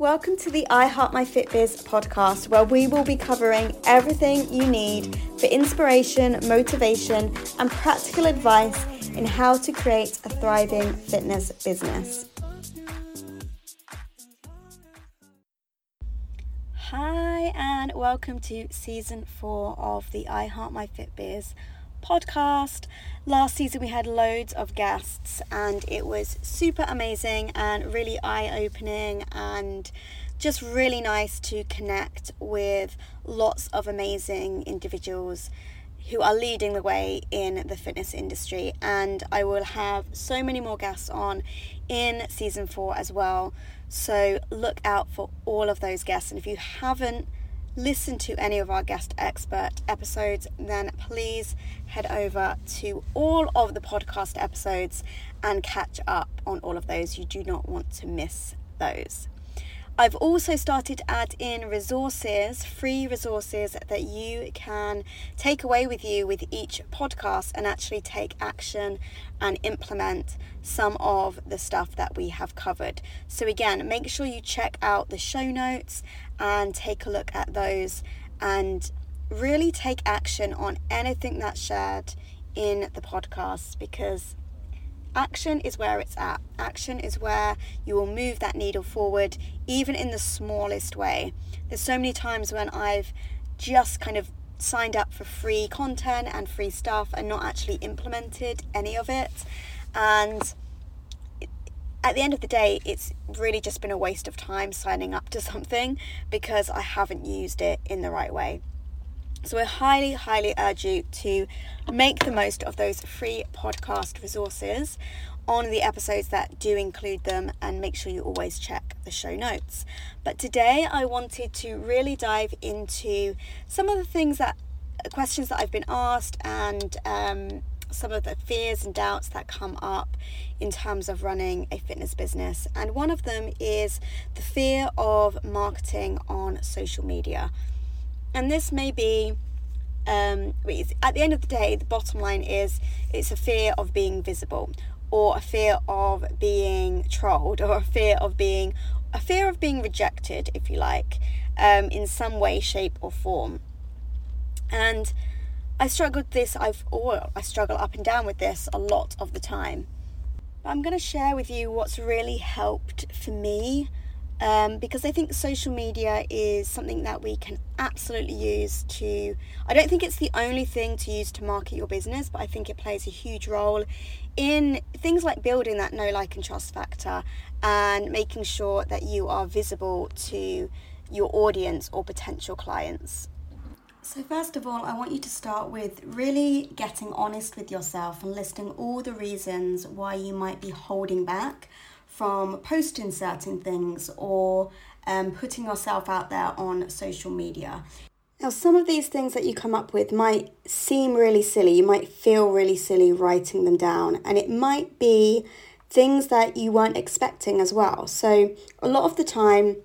Welcome to the I Heart My Fitbiz podcast, where we will be covering everything you need for inspiration, motivation, and practical advice in how to create a thriving fitness business. Hi, and welcome to season four of the I Heart My Fitbiz podcast. Last season we had loads of guests and it was super amazing and really eye opening and just really nice to connect with lots of amazing individuals who are leading the way in the fitness industry. And I will have so many more guests on in season four as well. So look out for all of those guests. And if you haven't listen to any of our guest expert episodes, then please head over to all of the podcast episodes and catch up on all of those. You do not want to miss those. I've also started to add in resources, free resources that you can take away with you with each podcast and actually take action and implement some of the stuff that we have covered. So, again, make sure you check out the show notes and take a look at those and really take action on anything that's shared in the podcast because action is where it's at. Action is where you will move that needle forward, even in the smallest way. There's so many times when I've just kind of signed up for free content and free stuff and not actually implemented any of it. And at the end of the day, it's really just been a waste of time signing up to something because I haven't used it in the right way. So I highly, highly urge you to make the most of those free podcast resources on the episodes that do include them and make sure you always check the show notes. But today I wanted to really dive into some of the things that questions that I've been asked and um, some of the fears and doubts that come up in terms of running a fitness business. And one of them is the fear of marketing on social media. And this may be um, at the end of the day, the bottom line is it's a fear of being visible, or a fear of being trolled, or a fear of being a fear of being rejected, if you like, um, in some way, shape, or form. And I struggled this. I've or I struggle up and down with this a lot of the time. But I'm going to share with you what's really helped for me um, because I think social media is something that we can absolutely use to. I don't think it's the only thing to use to market your business, but I think it plays a huge role in things like building that know, like, and trust factor and making sure that you are visible to your audience or potential clients. So, first of all, I want you to start with really getting honest with yourself and listing all the reasons why you might be holding back from posting certain things or um, putting yourself out there on social media. Now, some of these things that you come up with might seem really silly. You might feel really silly writing them down, and it might be things that you weren't expecting as well. So, a lot of the time,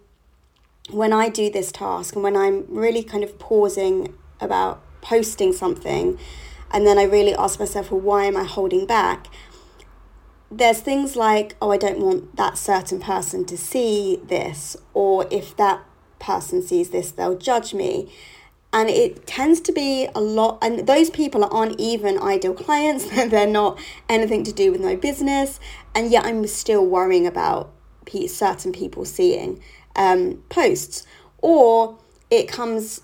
when I do this task and when I'm really kind of pausing about posting something, and then I really ask myself, well, why am I holding back? there's things like, oh, I don't want that certain person to see this, or if that person sees this, they'll judge me. And it tends to be a lot, and those people aren't even ideal clients, they're not anything to do with my business, and yet I'm still worrying about certain people seeing um, posts. Or it comes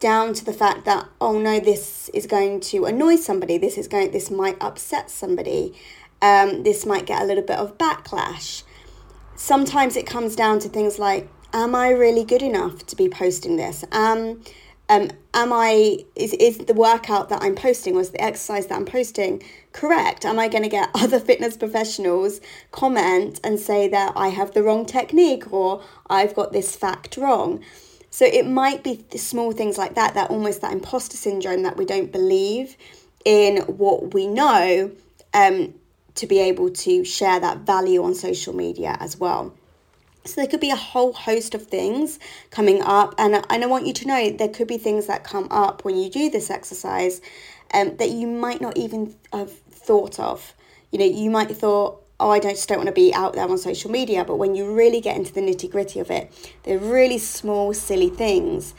down to the fact that oh no this is going to annoy somebody this is going this might upset somebody um, this might get a little bit of backlash. Sometimes it comes down to things like, am I really good enough to be posting this? Um, um, am I is is the workout that I'm posting was the exercise that I'm posting correct? Am I going to get other fitness professionals comment and say that I have the wrong technique or I've got this fact wrong? So it might be small things like that that almost that imposter syndrome that we don't believe in what we know um, to be able to share that value on social media as well. So there could be a whole host of things coming up, and, and I want you to know there could be things that come up when you do this exercise um, that you might not even have thought of. You know, you might thought, oh, I don't, just don't want to be out there on social media. But when you really get into the nitty gritty of it, they're really small, silly things.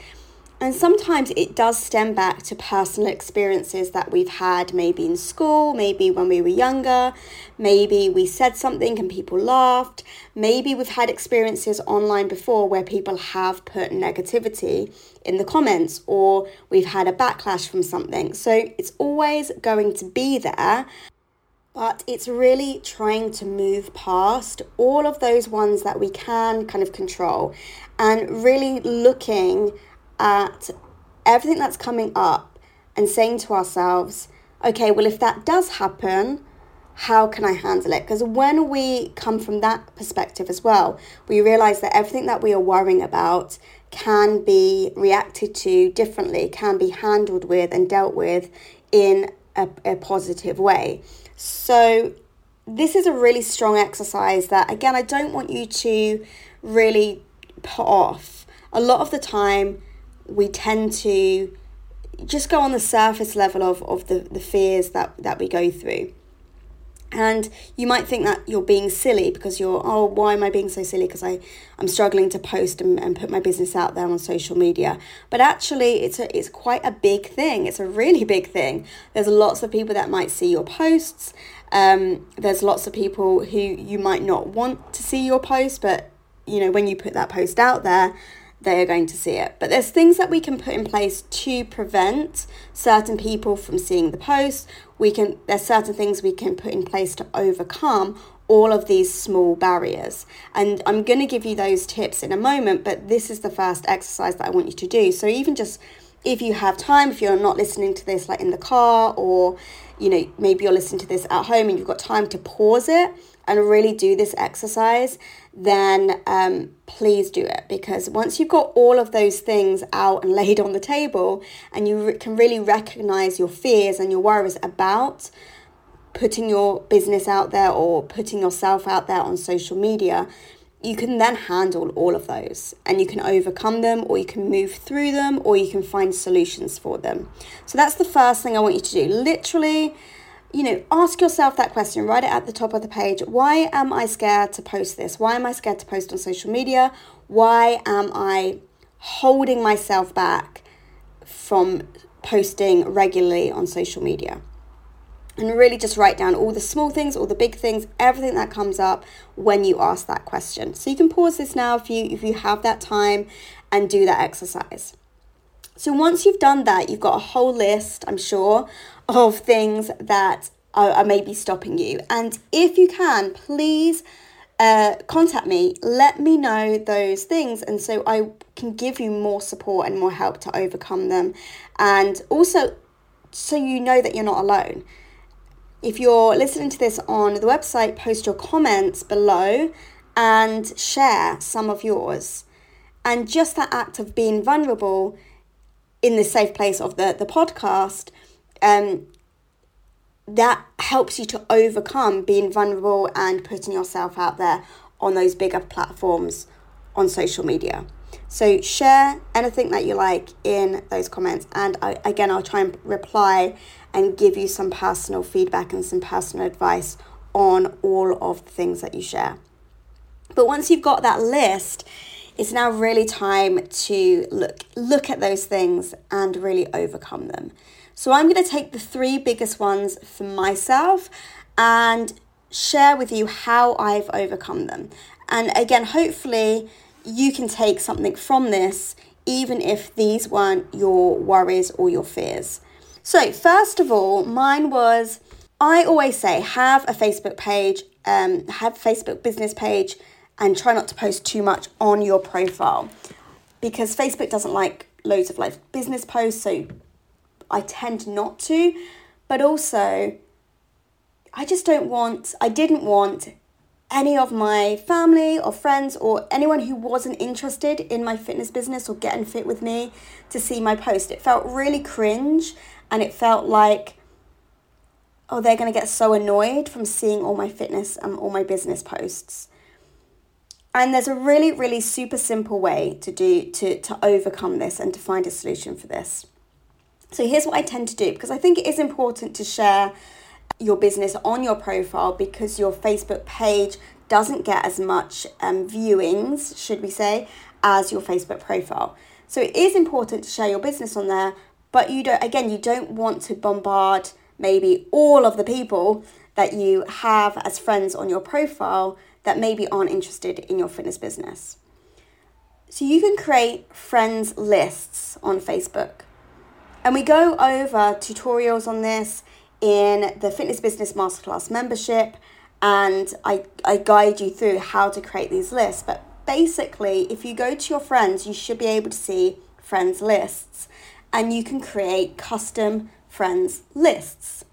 And sometimes it does stem back to personal experiences that we've had, maybe in school, maybe when we were younger, maybe we said something and people laughed, maybe we've had experiences online before where people have put negativity in the comments or we've had a backlash from something. So it's always going to be there. But it's really trying to move past all of those ones that we can kind of control and really looking at everything that's coming up and saying to ourselves, okay, well, if that does happen, how can I handle it? Because when we come from that perspective as well, we realize that everything that we are worrying about can be reacted to differently, can be handled with and dealt with in a, a positive way. So, this is a really strong exercise that, again, I don't want you to really put off. A lot of the time, we tend to just go on the surface level of, of the, the fears that, that we go through. And you might think that you're being silly because you're, oh, why am I being so silly? Because I'm struggling to post and, and put my business out there on social media. But actually, it's, a, it's quite a big thing. It's a really big thing. There's lots of people that might see your posts. Um, there's lots of people who you might not want to see your post, but you know, when you put that post out there, they are going to see it. But there's things that we can put in place to prevent certain people from seeing the post. We can there's certain things we can put in place to overcome all of these small barriers. And I'm going to give you those tips in a moment, but this is the first exercise that I want you to do. So even just if you have time, if you're not listening to this like in the car or you know, maybe you're listening to this at home and you've got time to pause it and really do this exercise, then um, please do it because once you've got all of those things out and laid on the table and you re- can really recognize your fears and your worries about putting your business out there or putting yourself out there on social media, you can then handle all of those and you can overcome them or you can move through them or you can find solutions for them. So that's the first thing I want you to do. Literally, you know, ask yourself that question, write it at the top of the page. Why am I scared to post this? Why am I scared to post on social media? Why am I holding myself back from posting regularly on social media? And really just write down all the small things, all the big things, everything that comes up when you ask that question. So you can pause this now if you if you have that time and do that exercise. So once you've done that, you've got a whole list, I'm sure, of things that are, are maybe stopping you. And if you can, please uh, contact me. Let me know those things, and so I can give you more support and more help to overcome them. And also, so you know that you're not alone. If you're listening to this on the website, post your comments below and share some of yours. And just that act of being vulnerable in the safe place of the, the podcast, um, that helps you to overcome being vulnerable and putting yourself out there on those bigger platforms on social media. So share anything that you like in those comments, and I, again, I'll try and reply and give you some personal feedback and some personal advice on all of the things that you share. But once you've got that list, it's now really time to look look at those things and really overcome them. So I'm going to take the three biggest ones for myself and share with you how I've overcome them. And again, hopefully you can take something from this even if these weren't your worries or your fears. So, first of all, mine was I always say have a Facebook page, um, have a Facebook business page, and try not to post too much on your profile because Facebook doesn't like loads of like business posts, so I tend not to. But also, I just don't want, I didn't want any of my family or friends or anyone who wasn't interested in my fitness business or getting fit with me to see my post. It felt really cringe and it felt like, oh, they're going to get so annoyed from seeing all my fitness and all my business posts. And there's a really, really super simple way to do to, to overcome this and to find a solution for this. So here's what I tend to do because I think it is important to share your business on your profile because your Facebook page doesn't get as much um, viewings, should we say, as your Facebook profile. So it is important to share your business on there, but you don't again, you don't want to bombard maybe all of the people that you have as friends on your profile that maybe aren't interested in your fitness business. So you can create friends lists on Facebook. And we go over tutorials on this in the Fitness Business Masterclass membership and I, I guide you through how to create these lists. But basically, if you go to your friends, you should be able to see friends lists and you can create custom friends lists.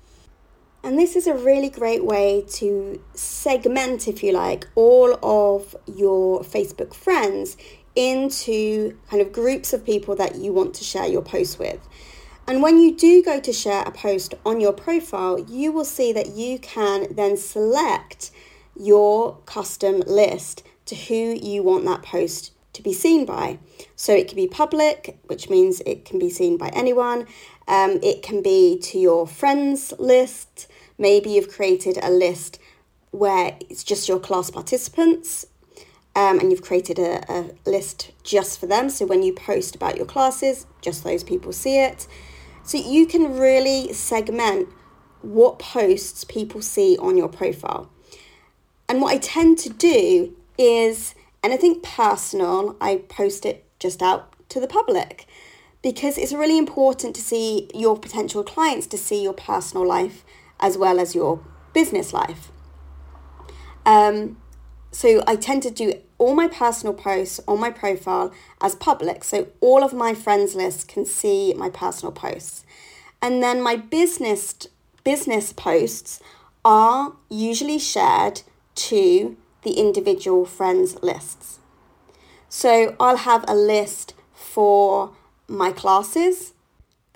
And this is a really great way to segment, if you like, all of your Facebook friends into kind of groups of people that you want to share your posts with. And when you do go to share a post on your profile, you will see that you can then select your custom list to who you want that post to be seen by. So it can be public, which means it can be seen by anyone. Um, it can be to your friends list. Maybe you've created a list where it's just your class participants um, and you've created a, a list just for them. So when you post about your classes, just those people see it. So you can really segment what posts people see on your profile. And what I tend to do is anything personal, I post it just out to the public because it's really important to see your potential clients to see your personal life as well as your business life. Um, so I tend to do all my personal posts on my profile as public. So all of my friends list can see my personal posts. And then my business business posts are usually shared to the individual friends lists. So I'll have a list for my classes,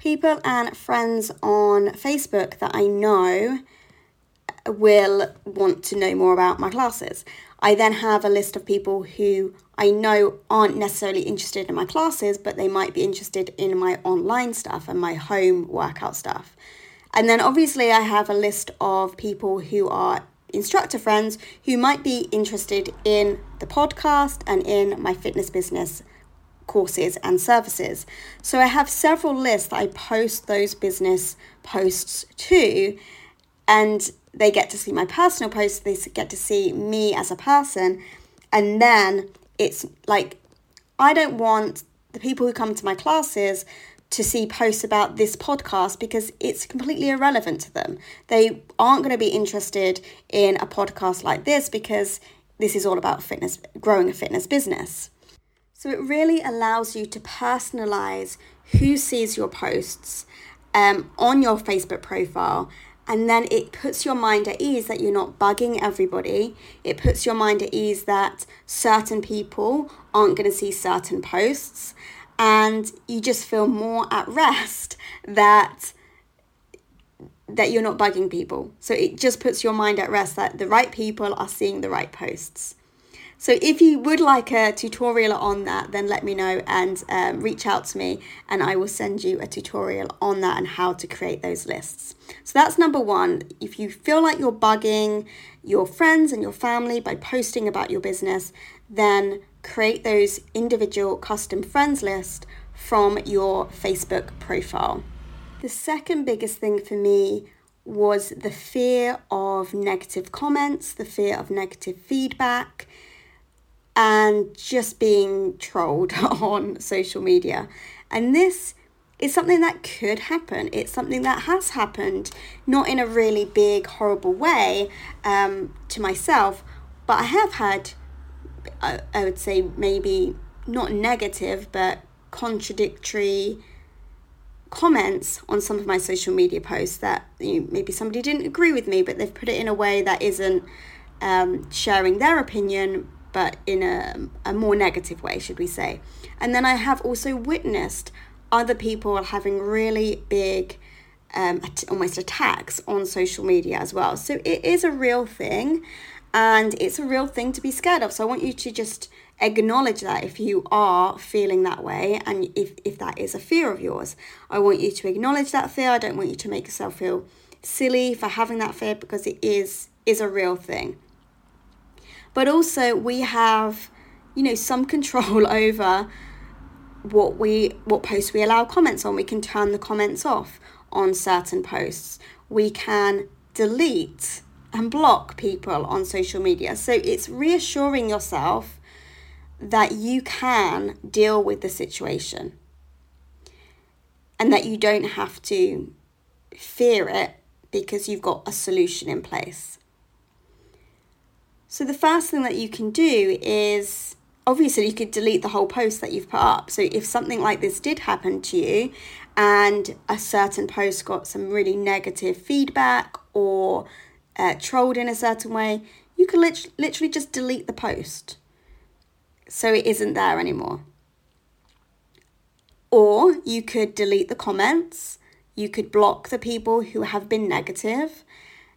people and friends on Facebook that I know will want to know more about my classes. I then have a list of people who I know aren't necessarily interested in my classes, but they might be interested in my online stuff and my home workout stuff. And then obviously, I have a list of people who are instructor friends who might be interested in the podcast and in my fitness business courses and services. So I have several lists that I post those business posts to, and they get to see my personal posts, they get to see me as a person, and then it's like I don't want the people who come to my classes to see posts about this podcast because it's completely irrelevant to them. They aren't going to be interested in a podcast like this because this is all about fitness, growing a fitness business. So it really allows you to personalize who sees your posts um, on your Facebook profile and then it puts your mind at ease that you're not bugging everybody. It puts your mind at ease that certain people aren't going to see certain posts. And you just feel more at rest that that you're not bugging people. So it just puts your mind at rest that the right people are seeing the right posts. So if you would like a tutorial on that, then let me know and um, reach out to me and I will send you a tutorial on that and how to create those lists. So that's number one. If you feel like you're bugging your friends and your family by posting about your business, then create those individual custom friends list from your Facebook profile. The second biggest thing for me was the fear of negative comments, the fear of negative feedback, and just being trolled on social media. And this is something that could happen. It's something that has happened, not in a really big, horrible way um, to myself, but I have had, I, I would say, maybe not negative, but contradictory comments on some of my social media posts that you know, maybe somebody didn't agree with me, but they've put it in a way that isn't um, sharing their opinion, but in a, a more negative way, should we say. And then I have also witnessed other people having really big, um, almost attacks on social media as well. So it is a real thing and it's a real thing to be scared of. So I want you to just acknowledge that if you are feeling that way and if, if that is a fear of yours. I want you to acknowledge that fear. I don't want you to make yourself feel silly for having that fear because it is is a real thing. But also we have, you know, some control over what we what posts we allow comments on. We can turn the comments off on certain posts. We can delete and block people on social media. So it's reassuring yourself that you can deal with the situation and that you don't have to fear it because you've got a solution in place. So, the first thing that you can do is obviously you could delete the whole post that you've put up. So, if something like this did happen to you and a certain post got some really negative feedback or uh, trolled in a certain way, you can lit- literally just delete the post so it isn't there anymore. Or you could delete the comments, you could block the people who have been negative,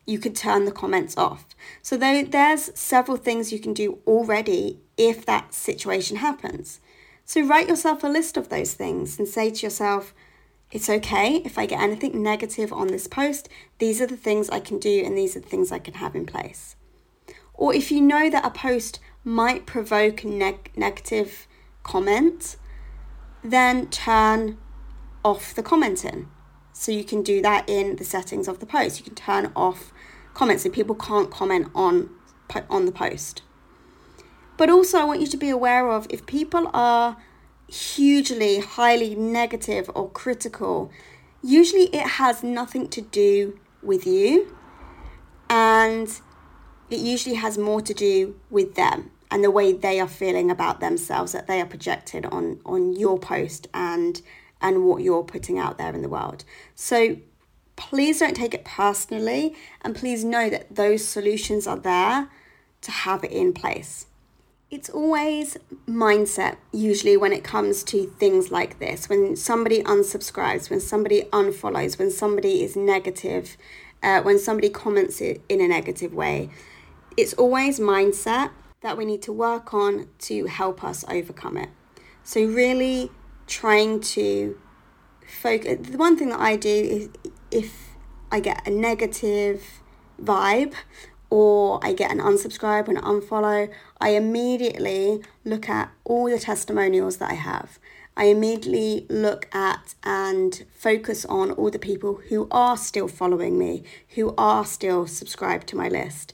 you could turn the comments off. So there's several things you can do already if that situation happens. So write yourself a list of those things and say to yourself, it's okay if I get anything negative on this post. These are the things I can do and these are the things I can have in place. Or if you know that a post might provoke neg- negative comment, then turn off the commenting. So you can do that in the settings of the post. You can turn off comments so people can't comment on on the post. But also I want you to be aware of if people are hugely highly negative or critical, usually it has nothing to do with you and it usually has more to do with them and the way they are feeling about themselves that they are projected on on your post and and what you're putting out there in the world. So please don't take it personally and please know that those solutions are there to have it in place. It's always mindset, usually, when it comes to things like this. When somebody unsubscribes, when somebody unfollows, when somebody is negative, uh, when somebody comments in a negative way, it's always mindset that we need to work on to help us overcome it. So, really trying to focus. The one thing that I do is if I get a negative vibe or I get an unsubscribe and unfollow, I immediately look at all the testimonials that I have. I immediately look at and focus on all the people who are still following me, who are still subscribed to my list.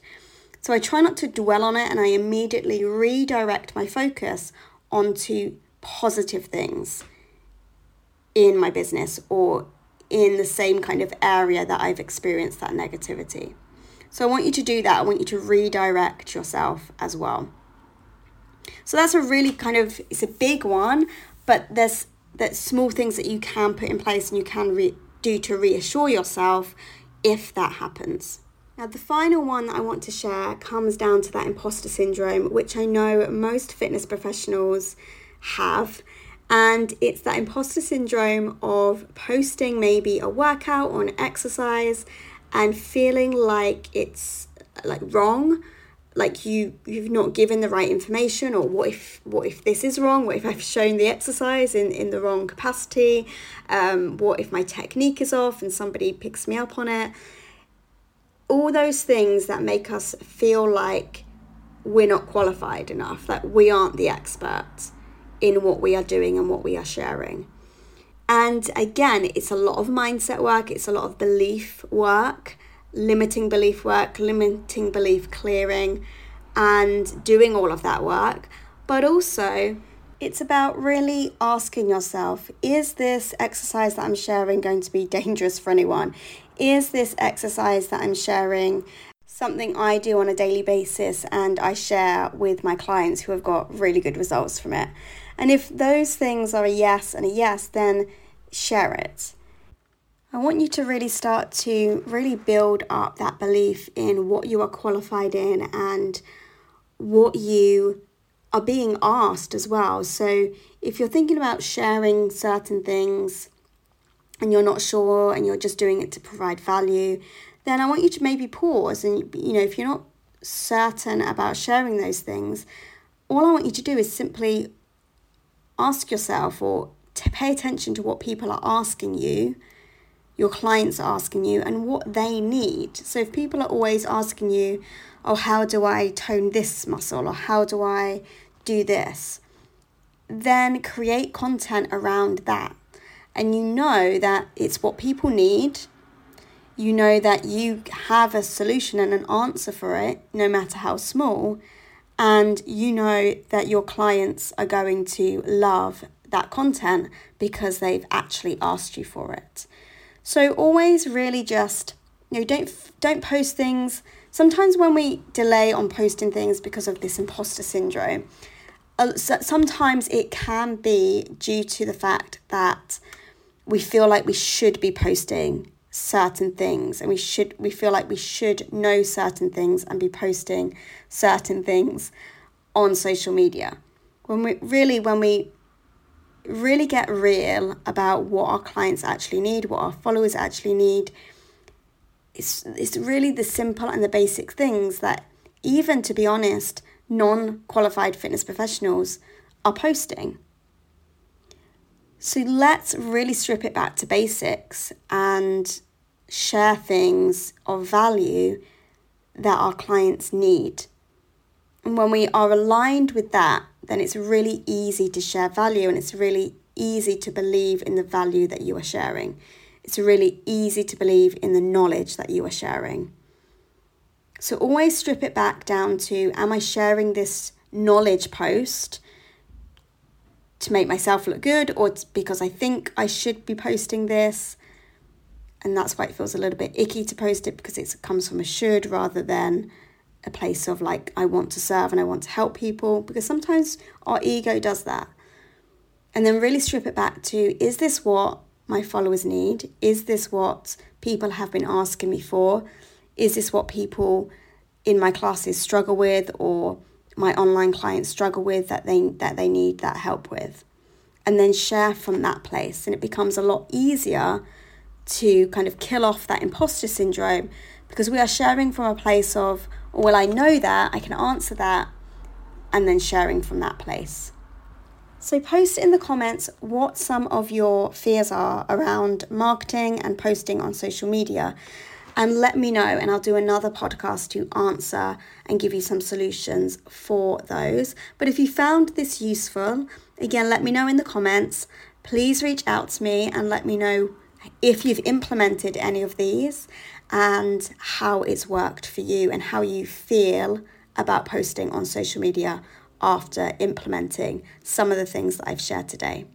So I try not to dwell on it and I immediately redirect my focus onto positive things in my business or in the same kind of area that I've experienced that negativity. So I want you to do that. I want you to redirect yourself as well. So that's a really kind of it's a big one, but there's there's small things that you can put in place and you can re- do to reassure yourself if that happens. Now, the final one that I want to share comes down to that imposter syndrome, which I know most fitness professionals have. And it's that imposter syndrome of posting maybe a workout or an exercise and feeling like it's like wrong like you you've not given the right information or what if what if this is wrong? What if i've shown the exercise in in the wrong capacity? Um, what if my technique is off and somebody picks me up on it? All those things that make us feel like we're not qualified enough, that we aren't the experts in what we are doing and what we are sharing. And again, it's a lot of mindset work, it's a lot of belief work, limiting belief work, limiting belief clearing, and doing all of that work. But also, it's about really asking yourself is this exercise that I'm sharing going to be dangerous for anyone? Is this exercise that I'm sharing something I do on a daily basis and I share with my clients who have got really good results from it? And if those things are a yes and a yes, then share it. I want you to really start to really build up that belief in what you are qualified in and what you are being asked as well. So if you're thinking about sharing certain things and you're not sure and you're just doing it to provide value, then I want you to maybe pause and you know if you're not certain about sharing those things, all I want you to do is simply ask yourself or to pay attention to what people are asking you. your clients are asking you and what they need. So if people are always asking you, oh, how do I tone this muscle or how do I do this? Then create content around that. And you know that it's what people need. You know that you have a solution and an answer for it, no matter how small. And you know that your clients are going to love that content because they've actually asked you for it. So always really just you know don't don't post things. Sometimes when we delay on posting things because of this imposter syndrome, sometimes it can be due to the fact that we feel like we should be posting certain things and we should we feel like we should know certain things and be posting certain things on social media when we really when we really get real about what our clients actually need, what our followers actually need. It's, it's really the simple and the basic things that, even to be honest, non qualified fitness professionals are posting. So let's really strip it back to basics and share things of value that our clients need. And when we are aligned with that, then it's really easy to share value and it's really easy to believe in the value that you are sharing. It's really easy to believe in the knowledge that you are sharing. So always strip it back down to Am I sharing this knowledge post to make myself look good or because I think I should be posting this? And that's why it feels a little bit icky to post it because it comes from a should rather than a place of like, I want to serve and I want to help people, because sometimes our ego does that. And then really strip it back to is this what my followers need? Is this what people have been asking me for? Is this what people in my classes struggle with or my online clients struggle with that they that they need that help with? And then share from that place. And it becomes a lot easier to kind of kill off that imposter syndrome because we are sharing from a place of oh, well, I know that, I can answer that, and then sharing from that place. So, post in the comments what some of your fears are around marketing and posting on social media, and let me know, and I'll do another podcast to answer and give you some solutions for those. But if you found this useful, again, let me know in the comments. Please reach out to me and let me know if you've implemented any of these and how it's worked for you and how you feel about posting on social media after implementing some of the things that I've shared today.